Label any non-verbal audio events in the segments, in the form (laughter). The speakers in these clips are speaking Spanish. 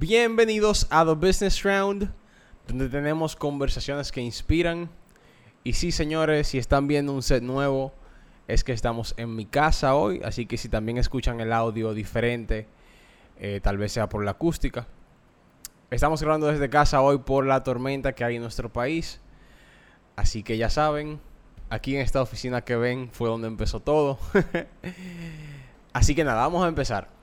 Bienvenidos a The Business Round, donde tenemos conversaciones que inspiran. Y sí, señores, si están viendo un set nuevo, es que estamos en mi casa hoy, así que si también escuchan el audio diferente, eh, tal vez sea por la acústica. Estamos grabando desde casa hoy por la tormenta que hay en nuestro país. Así que ya saben, aquí en esta oficina que ven fue donde empezó todo. (laughs) así que nada, vamos a empezar.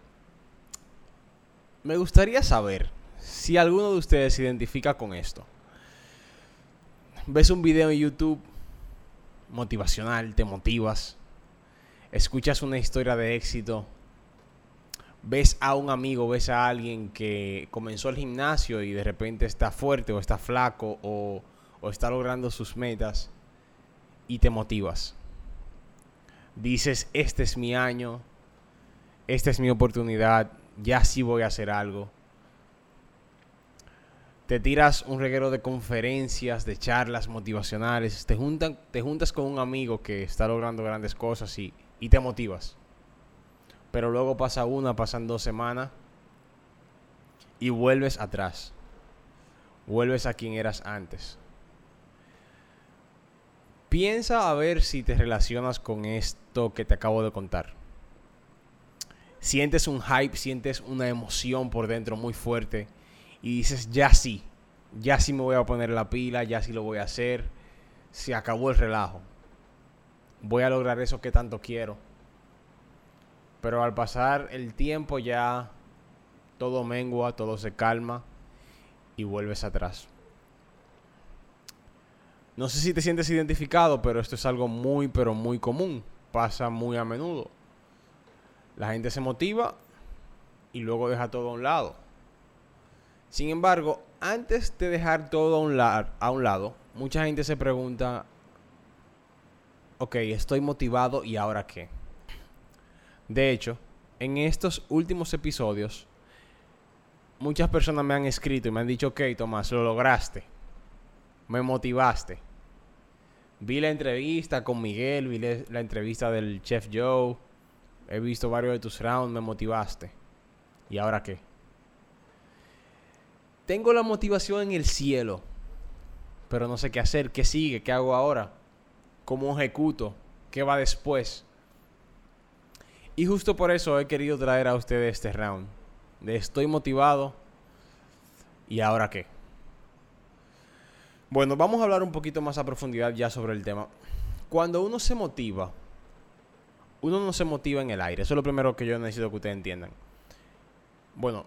Me gustaría saber si alguno de ustedes se identifica con esto. Ves un video en YouTube motivacional, te motivas, escuchas una historia de éxito, ves a un amigo, ves a alguien que comenzó el gimnasio y de repente está fuerte o está flaco o, o está logrando sus metas y te motivas. Dices, este es mi año, esta es mi oportunidad, ya sí voy a hacer algo. Te tiras un reguero de conferencias, de charlas motivacionales, te, te juntas con un amigo que está logrando grandes cosas y, y te motivas. Pero luego pasa una, pasan dos semanas y vuelves atrás. Vuelves a quien eras antes. Piensa a ver si te relacionas con esto que te acabo de contar sientes un hype, sientes una emoción por dentro muy fuerte y dices, ya sí, ya sí me voy a poner la pila, ya sí lo voy a hacer, se acabó el relajo, voy a lograr eso que tanto quiero. Pero al pasar el tiempo ya todo mengua, todo se calma y vuelves atrás. No sé si te sientes identificado, pero esto es algo muy, pero muy común. Pasa muy a menudo. La gente se motiva y luego deja todo a un lado. Sin embargo, antes de dejar todo a un, lado, mucha gente se pregunta, ok, estoy motivado y ahora qué. De hecho, en estos últimos episodios, muchas personas me han escrito y me han dicho, ok, Tomás, lo lograste. Me motivaste. Vi la entrevista con Miguel, vi la entrevista del chef Joe He visto varios de tus rounds, me motivaste. ¿Y ahora qué? Tengo la motivación en el cielo, pero no sé qué hacer, qué sigue, qué hago ahora, cómo ejecuto, qué va después. Y justo por eso he querido traer a ustedes este round. De estoy motivado. ¿Y ahora qué? Bueno, vamos a hablar un poquito más a profundidad ya sobre el tema. Cuando uno se motiva, uno no se motiva en el aire. Eso es lo primero que yo necesito que ustedes entiendan. Bueno,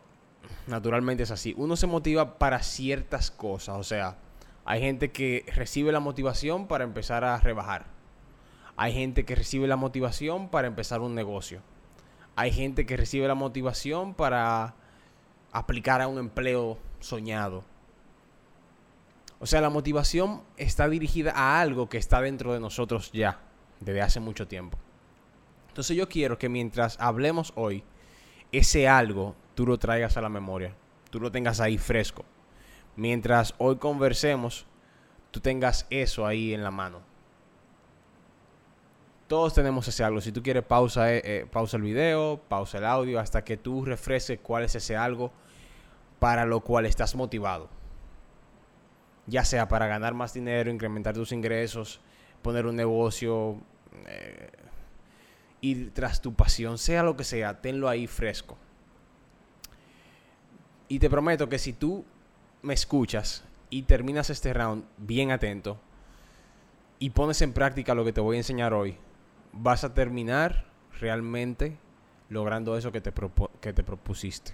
naturalmente es así. Uno se motiva para ciertas cosas. O sea, hay gente que recibe la motivación para empezar a rebajar. Hay gente que recibe la motivación para empezar un negocio. Hay gente que recibe la motivación para aplicar a un empleo soñado. O sea, la motivación está dirigida a algo que está dentro de nosotros ya, desde hace mucho tiempo. Entonces yo quiero que mientras hablemos hoy, ese algo tú lo traigas a la memoria, tú lo tengas ahí fresco. Mientras hoy conversemos, tú tengas eso ahí en la mano. Todos tenemos ese algo. Si tú quieres, pausa, eh, eh, pausa el video, pausa el audio, hasta que tú refresques cuál es ese algo para lo cual estás motivado. Ya sea para ganar más dinero, incrementar tus ingresos, poner un negocio, eh, ir tras tu pasión, sea lo que sea, tenlo ahí fresco. Y te prometo que si tú me escuchas y terminas este round bien atento y pones en práctica lo que te voy a enseñar hoy, vas a terminar realmente logrando eso que te, que te propusiste.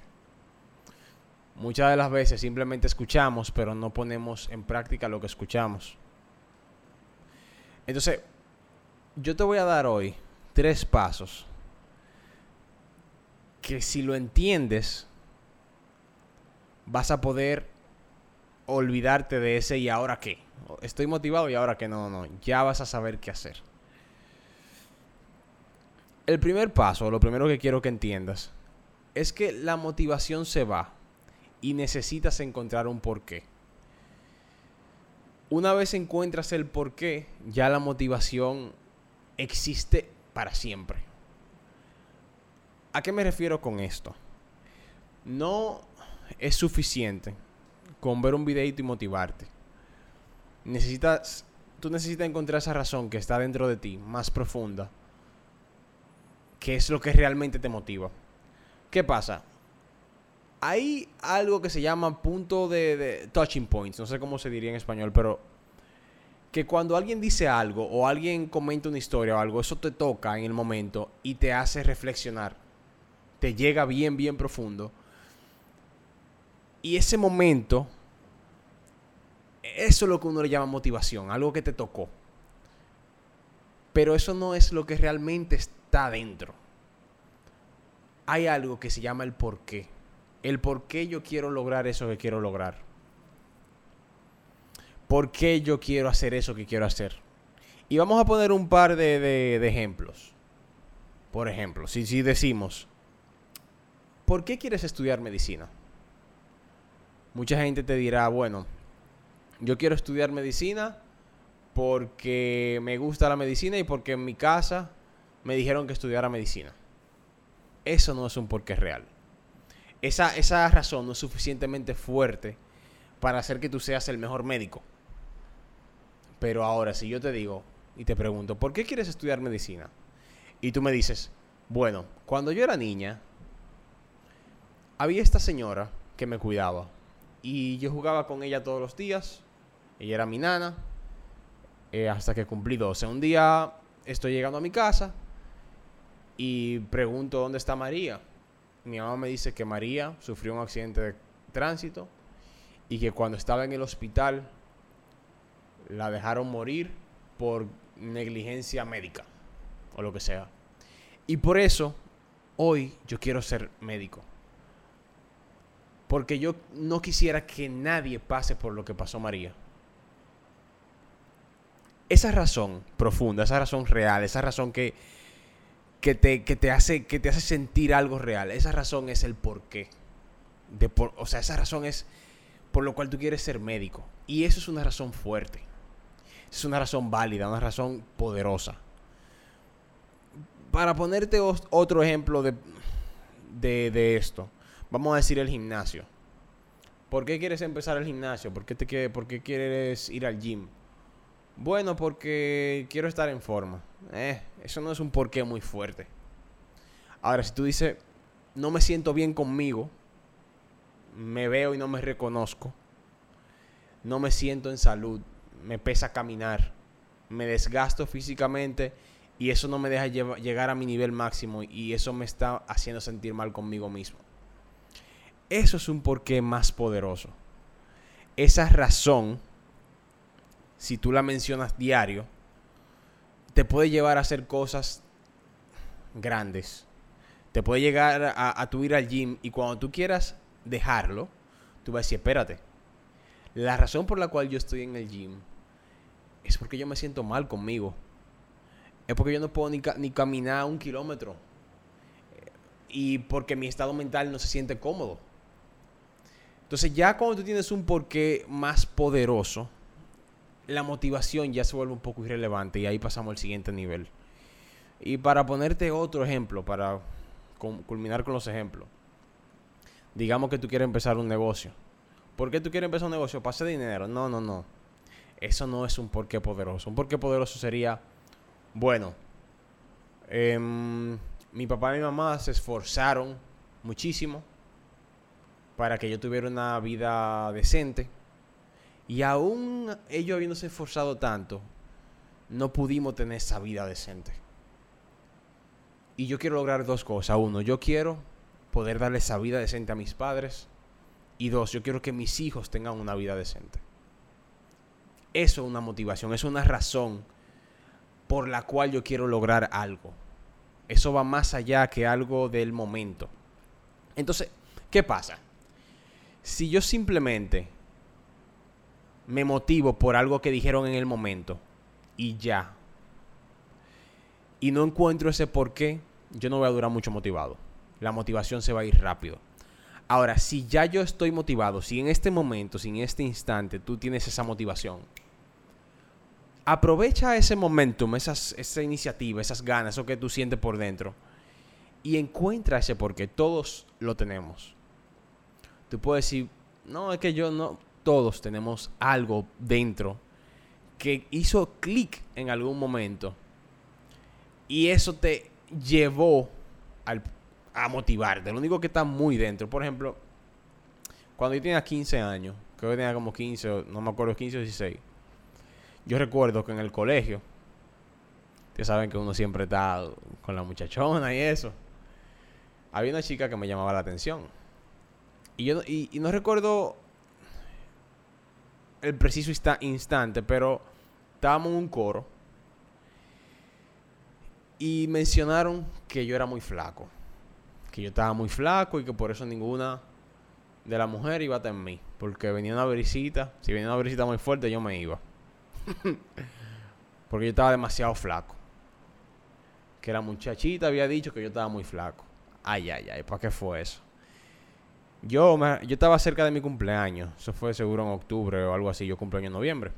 Muchas de las veces simplemente escuchamos, pero no ponemos en práctica lo que escuchamos. Entonces, yo te voy a dar hoy tres pasos que si lo entiendes, vas a poder olvidarte de ese y ahora qué. Estoy motivado y ahora qué. No, no, no. Ya vas a saber qué hacer. El primer paso, lo primero que quiero que entiendas, es que la motivación se va y necesitas encontrar un porqué. Una vez encuentras el porqué, ya la motivación existe para siempre. ¿A qué me refiero con esto? No es suficiente con ver un videito y motivarte. Necesitas, tú necesitas encontrar esa razón que está dentro de ti, más profunda, que es lo que realmente te motiva. ¿Qué pasa? Hay algo que se llama punto de, de touching points, no sé cómo se diría en español, pero que cuando alguien dice algo o alguien comenta una historia o algo, eso te toca en el momento y te hace reflexionar. Te llega bien, bien profundo. Y ese momento, eso es lo que uno le llama motivación, algo que te tocó. Pero eso no es lo que realmente está dentro. Hay algo que se llama el por qué. El por qué yo quiero lograr eso que quiero lograr. ¿Por qué yo quiero hacer eso que quiero hacer? Y vamos a poner un par de, ejemplos. Por ejemplo, si, si decimos, ¿por qué quieres estudiar medicina? Mucha gente te dirá, bueno, yo quiero estudiar medicina porque me gusta la medicina y porque en mi casa me dijeron que estudiara medicina. Eso no es un porqué real. Esa, esa razón no es suficientemente fuerte para hacer que tú seas el mejor médico. Pero ahora, si yo te digo y te pregunto, ¿por qué quieres estudiar medicina? Y tú me dices, bueno, cuando yo era niña, había esta señora que me cuidaba. Y yo jugaba con ella todos los días. Ella era mi nana. Eh, hasta que cumplí 12. Un día estoy llegando a mi casa y pregunto dónde está María. Mi mamá me dice que María sufrió un accidente de tránsito y que cuando estaba en el hospital la dejaron morir por negligencia médica o lo que sea. Y por eso hoy yo quiero ser médico. Porque yo no quisiera que nadie pase por lo que pasó María. Esa razón profunda, esa razón real, esa razón que, que, te, te, hace, que te hace sentir algo real, esa razón es el porqué. De por, o sea, esa razón es por lo cual tú quieres ser médico. Y eso es una razón fuerte. Es una razón válida, una razón poderosa. Para ponerte otro ejemplo de, de, esto. Vamos a decir el gimnasio. ¿Por qué quieres empezar el gimnasio? ¿Por qué, te, ¿Por qué quieres ir al gym? Bueno, porque quiero estar en forma. Eh, eso no es un porqué muy fuerte. Ahora, si tú dices, no me siento bien conmigo, me veo y no me reconozco, no me siento en salud, me pesa caminar, me desgasto físicamente y eso no me deja llegar a mi nivel máximo y eso me está haciendo sentir mal conmigo mismo. Eso es un porqué más poderoso. Esa razón, si tú la mencionas diario, te puede llevar a hacer cosas grandes. Te puede llegar a, tu ir al gym y cuando tú quieras dejarlo, tú vas a decir, espérate. La razón por la cual yo estoy en el gym es porque yo me siento mal conmigo. Es porque yo no puedo ni, ni caminar un kilómetro. Y porque mi estado mental no se siente cómodo. Entonces ya cuando tú tienes un porqué más poderoso, la motivación ya se vuelve un poco irrelevante y ahí pasamos al siguiente nivel. Y para ponerte otro ejemplo, para culminar con los ejemplos, digamos que tú quieres empezar un negocio. ¿Por qué tú quieres empezar un negocio? ¿Para hacer dinero? No, no, no. Eso no es un porqué poderoso. Un porqué poderoso sería, bueno, em, mi papá y mi mamá se esforzaron muchísimo para que yo tuviera una vida decente. Y aún ellos habiéndose esforzado tanto, no pudimos tener esa vida decente. Y yo quiero lograr dos cosas. Uno, yo quiero poder darle esa vida decente a mis padres. Y dos, yo quiero que mis hijos tengan una vida decente. Eso es una motivación, es una razón por la cual yo quiero lograr algo. Eso va más allá que algo del momento. Entonces, ¿qué pasa? si yo simplemente me motivo por algo que dijeron en el momento y ya, y no encuentro ese por qué, yo no voy a durar mucho motivado. La motivación se va a ir rápido. Ahora, si ya yo estoy motivado, si en este momento, si en este instante tú tienes esa motivación, aprovecha ese momentum, esas, esa iniciativa, esas ganas, eso que tú sientes por dentro, y encuentra ese por qué. Todos lo tenemos tú puedes decir, no, es que yo no, todos tenemos algo dentro que hizo clic en algún momento y eso te llevó a motivarte. Lo único que está muy dentro, por ejemplo, cuando yo tenía 15 años, creo que tenía como 15, no me acuerdo, 15 o 16, yo recuerdo que en el colegio, ustedes saben que uno siempre está con la muchachona y eso, había una chica que me llamaba la atención. Y yo y, no recuerdo el preciso instante, pero estábamos en un coro y mencionaron que yo era muy flaco. Que yo estaba muy flaco y que por eso ninguna de las mujeres iba a estar en mí. Porque venía una brisita. Si venía una brisita muy fuerte, yo me iba. (laughs) porque yo estaba demasiado flaco. Que la muchachita había dicho que yo estaba muy flaco. Ay, ay, ay. ¿Para qué fue eso? Yo, yo estaba cerca de mi cumpleaños. Eso fue seguro en octubre o algo así. Yo cumpleaños en noviembre.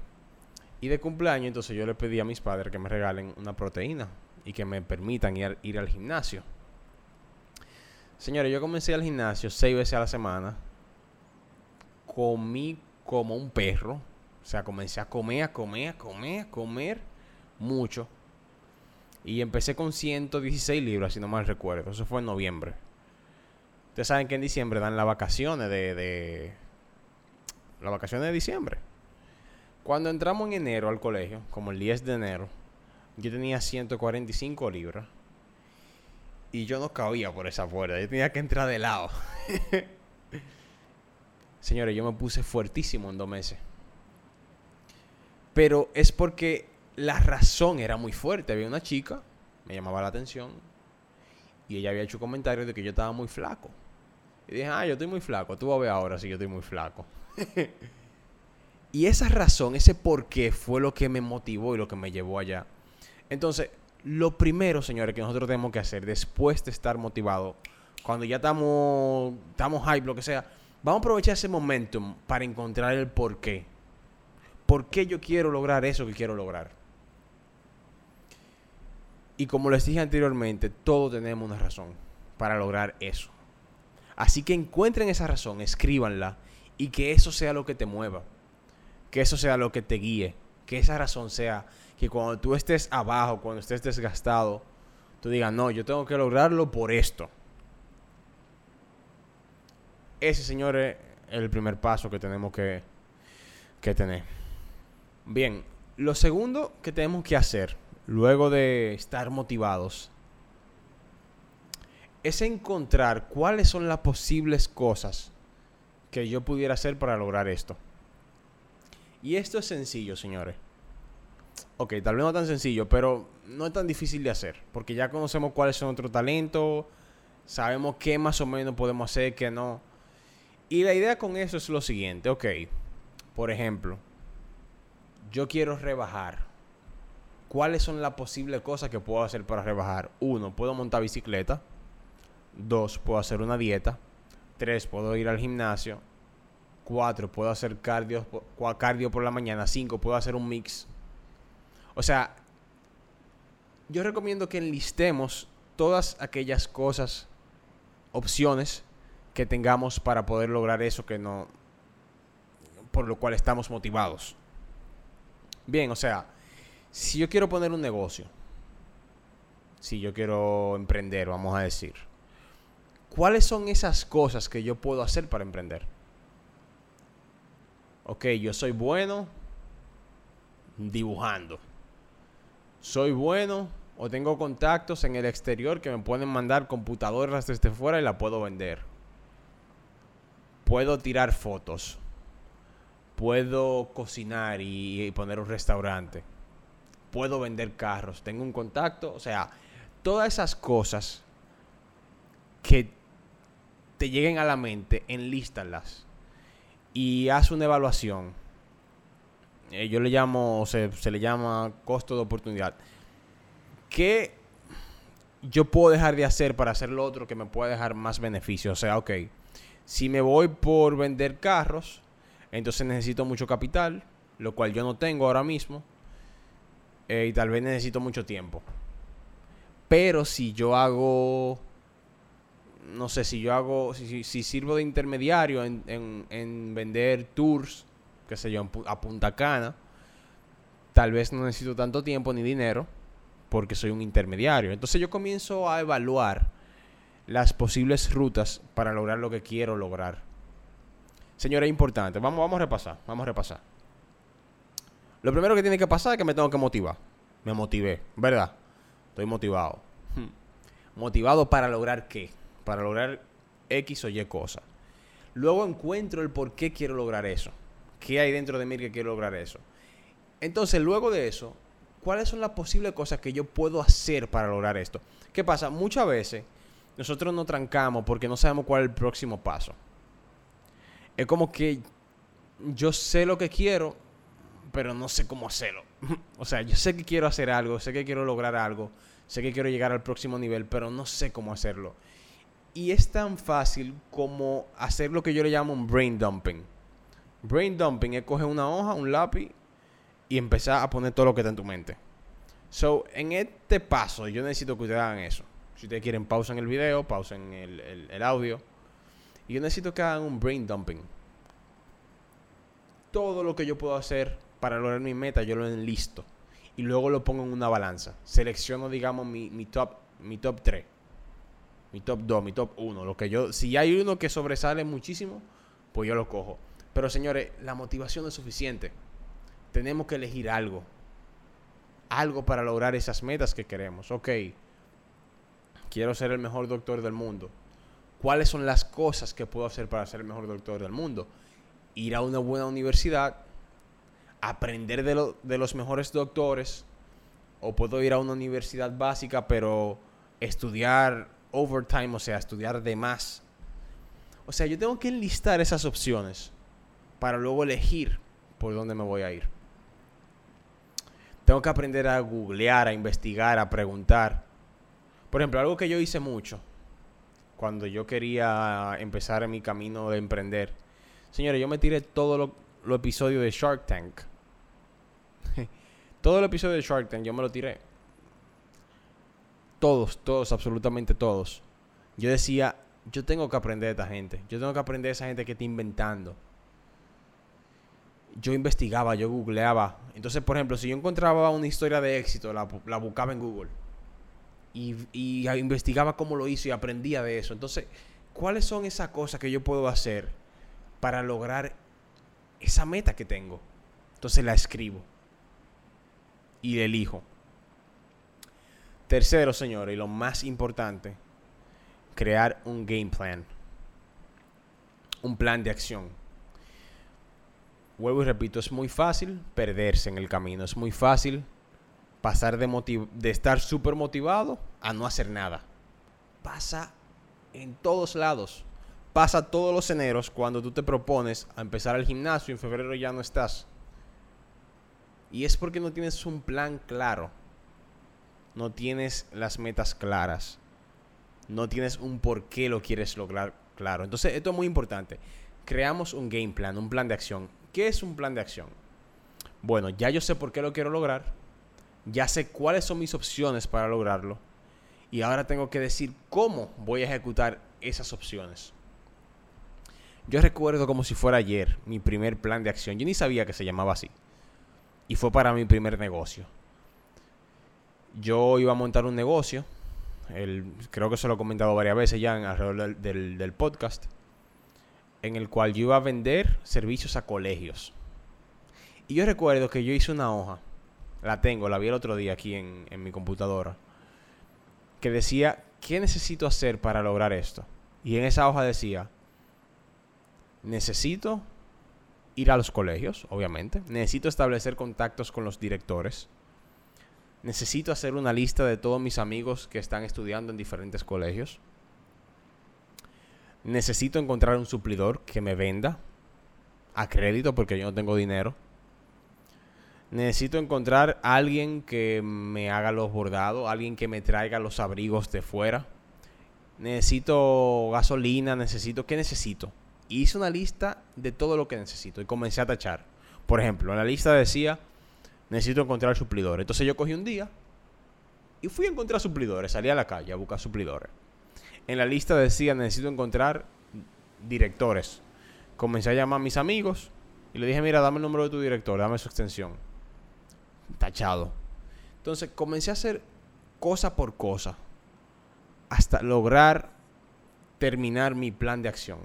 Y de cumpleaños, entonces yo le pedí a mis padres que me regalen una proteína y que me permitan ir, ir al gimnasio. Señores, yo comencé al gimnasio seis veces a la semana. Comí como un perro. O sea, comencé a comer, a comer, a comer, a comer mucho. Y empecé con 116 libras, si no mal recuerdo. Eso fue en noviembre. Ustedes saben que en diciembre dan las vacaciones de, de... Las vacaciones de diciembre. Cuando entramos en enero al colegio, como el 10 de enero, yo tenía 145 libras. Y yo no cabía por esa puerta. Yo tenía que entrar de lado. (laughs) Señores, yo me puse fuertísimo en dos meses. Pero es porque la razón era muy fuerte. Había una chica, me llamaba la atención. Y ella había hecho comentarios de que yo estaba muy flaco. Y dije, ah, yo estoy muy flaco. Tú vas a ver ahora si yo estoy muy flaco. (laughs) y esa razón, ese por qué fue lo que me motivó y lo que me llevó allá. Entonces, lo primero, señores, que nosotros tenemos que hacer después de estar motivados, cuando ya estamos, estamos hype, lo que sea, vamos a aprovechar ese momentum para encontrar el por qué. ¿Por qué yo quiero lograr eso que quiero lograr? Y como les dije anteriormente, todos tenemos una razón para lograr eso. Así que encuentren esa razón, escríbanla y que eso sea lo que te mueva. Que eso sea lo que te guíe. Que esa razón sea que cuando tú estés abajo, cuando estés desgastado, tú digas, no, yo tengo que lograrlo por esto. Ese, señor, es el primer paso que tenemos que, que tener. Bien, lo segundo que tenemos que hacer, luego de estar motivados, es encontrar cuáles son las posibles cosas que yo pudiera hacer para lograr esto. Y esto es sencillo, señores ok, tal vez no tan sencillo, pero no es tan difícil de hacer, porque ya conocemos cuáles son nuestros talentos, sabemos qué más o menos podemos hacer, qué no. Y la idea con eso es lo siguiente, ok, por ejemplo, yo quiero rebajar. ¿Cuáles son las posibles cosas que puedo hacer para rebajar? Uno, puedo montar bicicleta. Dos, puedo hacer una dieta. Tres, puedo ir al gimnasio. Cuatro, puedo hacer cardio, cardio por la mañana. Cinco, puedo hacer un mix o sea, yo recomiendo que enlistemos todas aquellas cosas, opciones que tengamos para poder lograr eso que no, por lo cual estamos motivados. Bien, o sea, si yo quiero poner un negocio, si yo quiero emprender, vamos a decir, ¿cuáles son esas cosas que yo puedo hacer para emprender? Ok, yo soy bueno dibujando soy bueno o tengo contactos en el exterior que me pueden mandar computadoras desde fuera y la puedo vender. Puedo tirar fotos. Puedo cocinar y, poner un restaurante. Puedo vender carros. Tengo un contacto. O sea, todas esas cosas que te lleguen a la mente, enlístalas. Y haz una evaluación eh, yo le llamo, se, se le llama costo de oportunidad. ¿Qué yo puedo dejar de hacer para hacer lo otro que me pueda dejar más beneficio? O sea, ok, si me voy por vender carros, entonces necesito mucho capital, lo cual yo no tengo ahora mismo, eh, y tal vez necesito mucho tiempo. Pero si yo hago, no sé, si yo hago, si, si sirvo de intermediario en, en, en vender tours, qué sé yo, a Punta Cana, tal vez no necesito tanto tiempo ni dinero porque soy un intermediario. Entonces yo comienzo a evaluar las posibles rutas para lograr lo que quiero lograr. Señores, importante. Vamos, vamos a repasar. Vamos a repasar. Lo primero que tiene que pasar es que me tengo que motivar. Me motivé, ¿verdad? Estoy motivado. Hmm. Motivado para lograr qué? Para lograr X o Y cosas. Luego encuentro el por qué quiero lograr eso. ¿Qué hay dentro de mí que quiero lograr eso? Entonces, luego de eso, ¿cuáles son las posibles cosas que yo puedo hacer para lograr esto? ¿Qué pasa? Muchas veces nosotros nos trancamos porque no sabemos cuál es el próximo paso. Es como que yo sé lo que quiero, pero no sé cómo hacerlo. (laughs) o sea, yo sé que quiero hacer algo, sé que quiero lograr algo, sé que quiero llegar al próximo nivel, pero no sé cómo hacerlo. Y es tan fácil como hacer lo que yo le llamo un brain dumping. Brain dumping es coger una hoja, un lápiz y empezar a poner todo lo que está en tu mente. So, en este paso, yo necesito que ustedes hagan eso. Si ustedes quieren, pausen el video, pausen el, el, audio. Y yo necesito que hagan un brain dumping. Todo lo que yo puedo hacer para lograr mi meta, yo lo enlisto. Y luego lo pongo en una balanza. Selecciono, digamos, mi, mi top mi top 3. Mi top 2, mi top 1. Lo que yo, si hay uno que sobresale muchísimo, pues yo lo cojo. Pero señores, la motivación es suficiente tenemos que elegir algo. Algo para lograr esas metas que queremos. Ok, quiero ser el mejor doctor del mundo. ¿Cuáles son las cosas que puedo hacer para ser el mejor doctor del mundo? Ir a una buena universidad, aprender de, los mejores doctores, o puedo ir a una universidad básica, pero estudiar overtime, o sea, estudiar de más. O sea, yo tengo que enlistar esas opciones para luego elegir por dónde me voy a ir. Tengo que aprender a googlear, a investigar, a preguntar. Por ejemplo, algo que yo hice mucho cuando yo quería empezar mi camino de emprender. Señores, yo me tiré todos los episodios de Shark Tank. (laughs) todo el episodio de Shark Tank yo me lo tiré. Todos, todos, absolutamente todos. Yo decía, yo tengo que aprender de esta gente. Yo tengo que aprender de esa gente que está inventando yo investigaba, yo googleaba. Entonces, por ejemplo, si yo encontraba una historia de éxito, la, buscaba en Google. Y, investigaba cómo lo hizo y aprendía de eso. Entonces, ¿cuáles son esas cosas que yo puedo hacer para lograr esa meta que tengo? Entonces la escribo. Y elijo. Tercero, señores, y lo más importante, crear un game plan. Un plan de acción vuelvo y repito, es muy fácil perderse en el camino, es muy fácil pasar de, de estar súper motivado a no hacer nada. Pasa en todos lados. Pasa todos los eneros cuando tú te propones a empezar el gimnasio y en febrero ya no estás. Y es porque no tienes un plan claro. No tienes las metas claras. No tienes un por qué lo quieres lograr claro. Entonces, esto es muy importante. Creamos un game plan, un plan de acción. ¿Qué es un plan de acción? Bueno, ya yo sé por qué lo quiero lograr, ya sé cuáles son mis opciones para lograrlo y ahora tengo que decir cómo voy a ejecutar esas opciones. Yo recuerdo como si fuera ayer mi primer plan de acción. Yo ni sabía que se llamaba así. Y fue para mi primer negocio. Yo iba a montar un negocio. creo que se lo he comentado varias veces ya en alrededor del podcast en el cual yo iba a vender servicios a colegios. Y yo recuerdo que yo hice una hoja, la tengo, la vi el otro día aquí en, mi computadora, que decía, ¿qué necesito hacer para lograr esto? Y en esa hoja decía, necesito ir a los colegios, obviamente, necesito establecer contactos con los directores, necesito hacer una lista de todos mis amigos que están estudiando en diferentes colegios, necesito encontrar un suplidor que me venda a crédito porque yo no tengo dinero. Necesito encontrar alguien que me haga los bordados, alguien que me traiga los abrigos de fuera. Necesito gasolina, necesito... ¿Qué necesito? hice una lista de todo lo que necesito y comencé a tachar. Por ejemplo, en la lista decía, necesito encontrar suplidores. Entonces yo cogí un día y fui a encontrar suplidores, salí a la calle a buscar suplidores. en la lista decía necesito encontrar directores. Comencé a llamar a mis amigos y le dije, mira, dame el número de tu director, dame su extensión. Tachado. Entonces comencé a hacer cosa por cosa hasta lograr terminar mi plan de acción.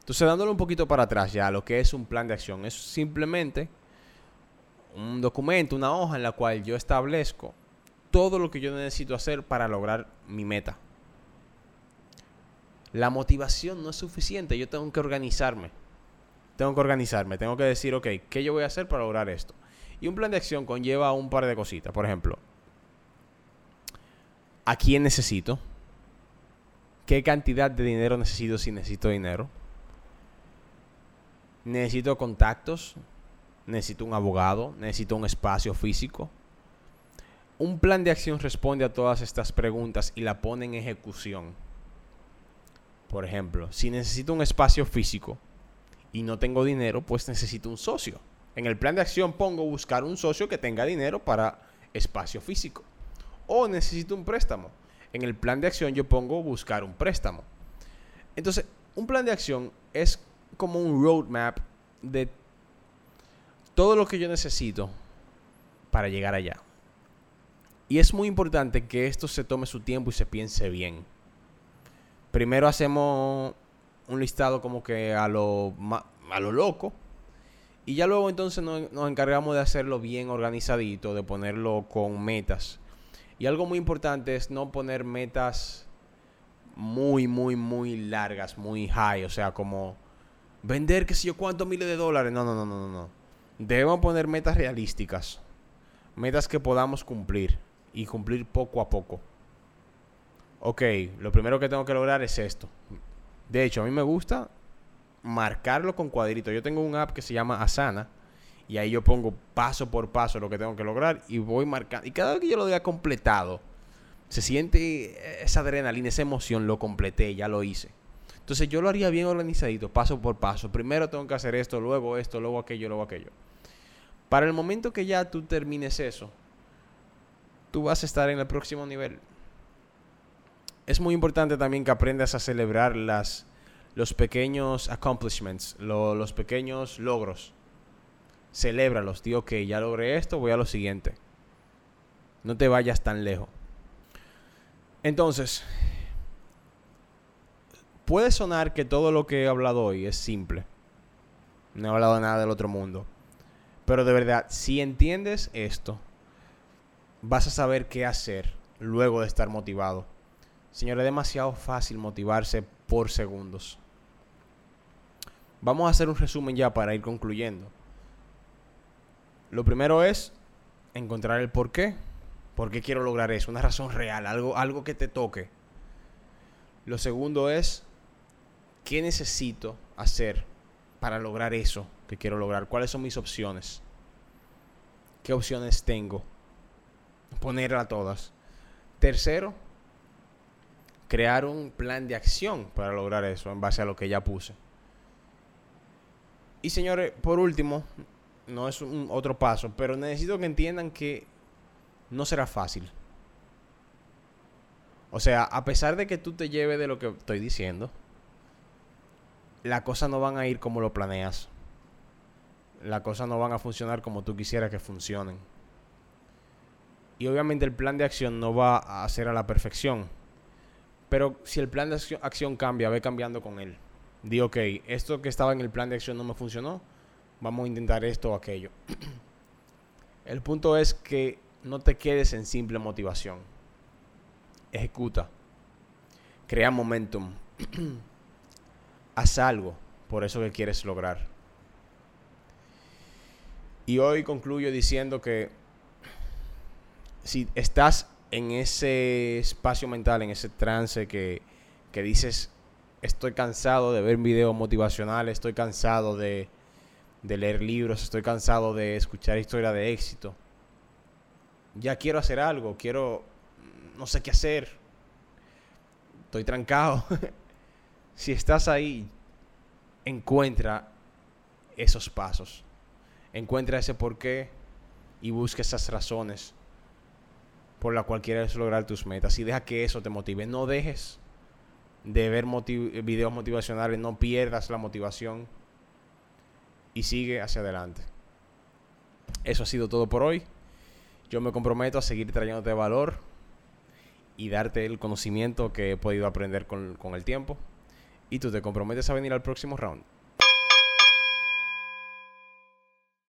Entonces, dándole un poquito para atrás ya, lo que es un plan de acción es simplemente un documento, una hoja en la cual yo establezco todo lo que yo necesito hacer para lograr mi meta. La motivación no es suficiente, yo tengo que organizarme. Tengo que organizarme, tengo que decir, ok, ¿qué yo voy a hacer para lograr esto? Y un plan de acción conlleva un par de cositas. Por ejemplo, ¿a quién necesito? ¿Qué cantidad de dinero necesito si necesito dinero? Necesito contactos, necesito un abogado, necesito un espacio físico. Un plan de acción responde a todas estas preguntas y la pone en ejecución. Por ejemplo, si necesito un espacio físico y no tengo dinero, pues necesito un socio. En el plan de acción pongo buscar un socio que tenga dinero para espacio físico. O necesito un préstamo. En el plan de acción yo pongo buscar un préstamo. Entonces, un plan de acción es como un roadmap de todo lo que yo necesito para llegar allá. Y es muy importante que esto se tome su tiempo y se piense bien. Primero hacemos un listado como que a lo, a lo loco. Y ya luego entonces nos, encargamos de hacerlo bien organizadito, de ponerlo con metas. Y algo muy importante es no poner metas muy, muy, muy largas, muy high. O sea, como vender, qué sé yo, cuántos miles de dólares. No, no, no, no, no. Debemos poner metas realísticas. Metas que podamos cumplir. Y cumplir poco a poco. Ok, lo primero que tengo que lograr es esto. De hecho, a mí me gusta marcarlo con cuadritos. Yo tengo un app que se llama Asana. Y ahí yo pongo paso por paso lo que tengo que lograr. Y voy marcando. Y cada vez que yo lo haya completado, se siente esa adrenalina, esa emoción. Lo completé, ya lo hice. Entonces yo lo haría bien organizadito, paso por paso. Primero tengo que hacer esto, luego esto, luego aquello, luego aquello. Para el momento que ya tú termines eso, tú vas a estar en el próximo nivel. Es muy importante también que aprendas a celebrar las, los pequeños accomplishments, los pequeños logros. Celébralos, tío, que ya logré esto, voy a lo siguiente. No te vayas tan lejos. Entonces, puede sonar que todo lo que he hablado hoy es simple. No he hablado nada del otro mundo. Pero de verdad, si entiendes esto, vas a saber qué hacer luego de estar motivado. Señor, es demasiado fácil motivarse por segundos. Vamos a hacer un resumen ya para ir concluyendo. Lo primero es encontrar el por qué. ¿Por qué quiero lograr eso? Una razón real, algo, algo que te toque. Lo segundo es ¿qué necesito hacer para lograr eso que quiero lograr? ¿Cuáles son mis opciones? ¿Qué opciones tengo? Ponerla todas. Tercero, crear un plan de acción para lograr eso en base a lo que ya puse. Y señores, por último, no es un otro paso, pero necesito que entiendan que no será fácil. O sea, a pesar de que tú te lleves de lo que estoy diciendo, las cosas no van a ir como lo planeas. Las cosas no van a funcionar como tú quisieras que funcionen. Y obviamente el plan de acción no va a ser a la perfección. Pero si el plan de acción, cambia, ve cambiando con él. Di, ok, esto que estaba en el plan de acción no me funcionó. Vamos a intentar esto o aquello. (clears throat) el punto es que no te quedes en simple motivación. Ejecuta. Crea momentum. (clears throat) haz algo por eso que quieres lograr. Y hoy concluyo diciendo que si estás en ese espacio mental, en ese trance que, que dices, estoy cansado de ver videos motivacionales, estoy cansado de, leer libros, estoy cansado de escuchar historias de éxito. Ya quiero hacer algo, quiero, no sé qué hacer. Estoy trancado. (laughs) si estás ahí, encuentra esos pasos. Encuentra ese porqué y busca esas razones por la cual quieres lograr tus metas y deja que eso te motive. No dejes de ver videos motivacionales, no pierdas la motivación y sigue hacia adelante. Eso ha sido todo por hoy. Yo me comprometo a seguir trayéndote valor y darte el conocimiento que he podido aprender con, con el tiempo. Y tú te comprometes a venir al próximo round.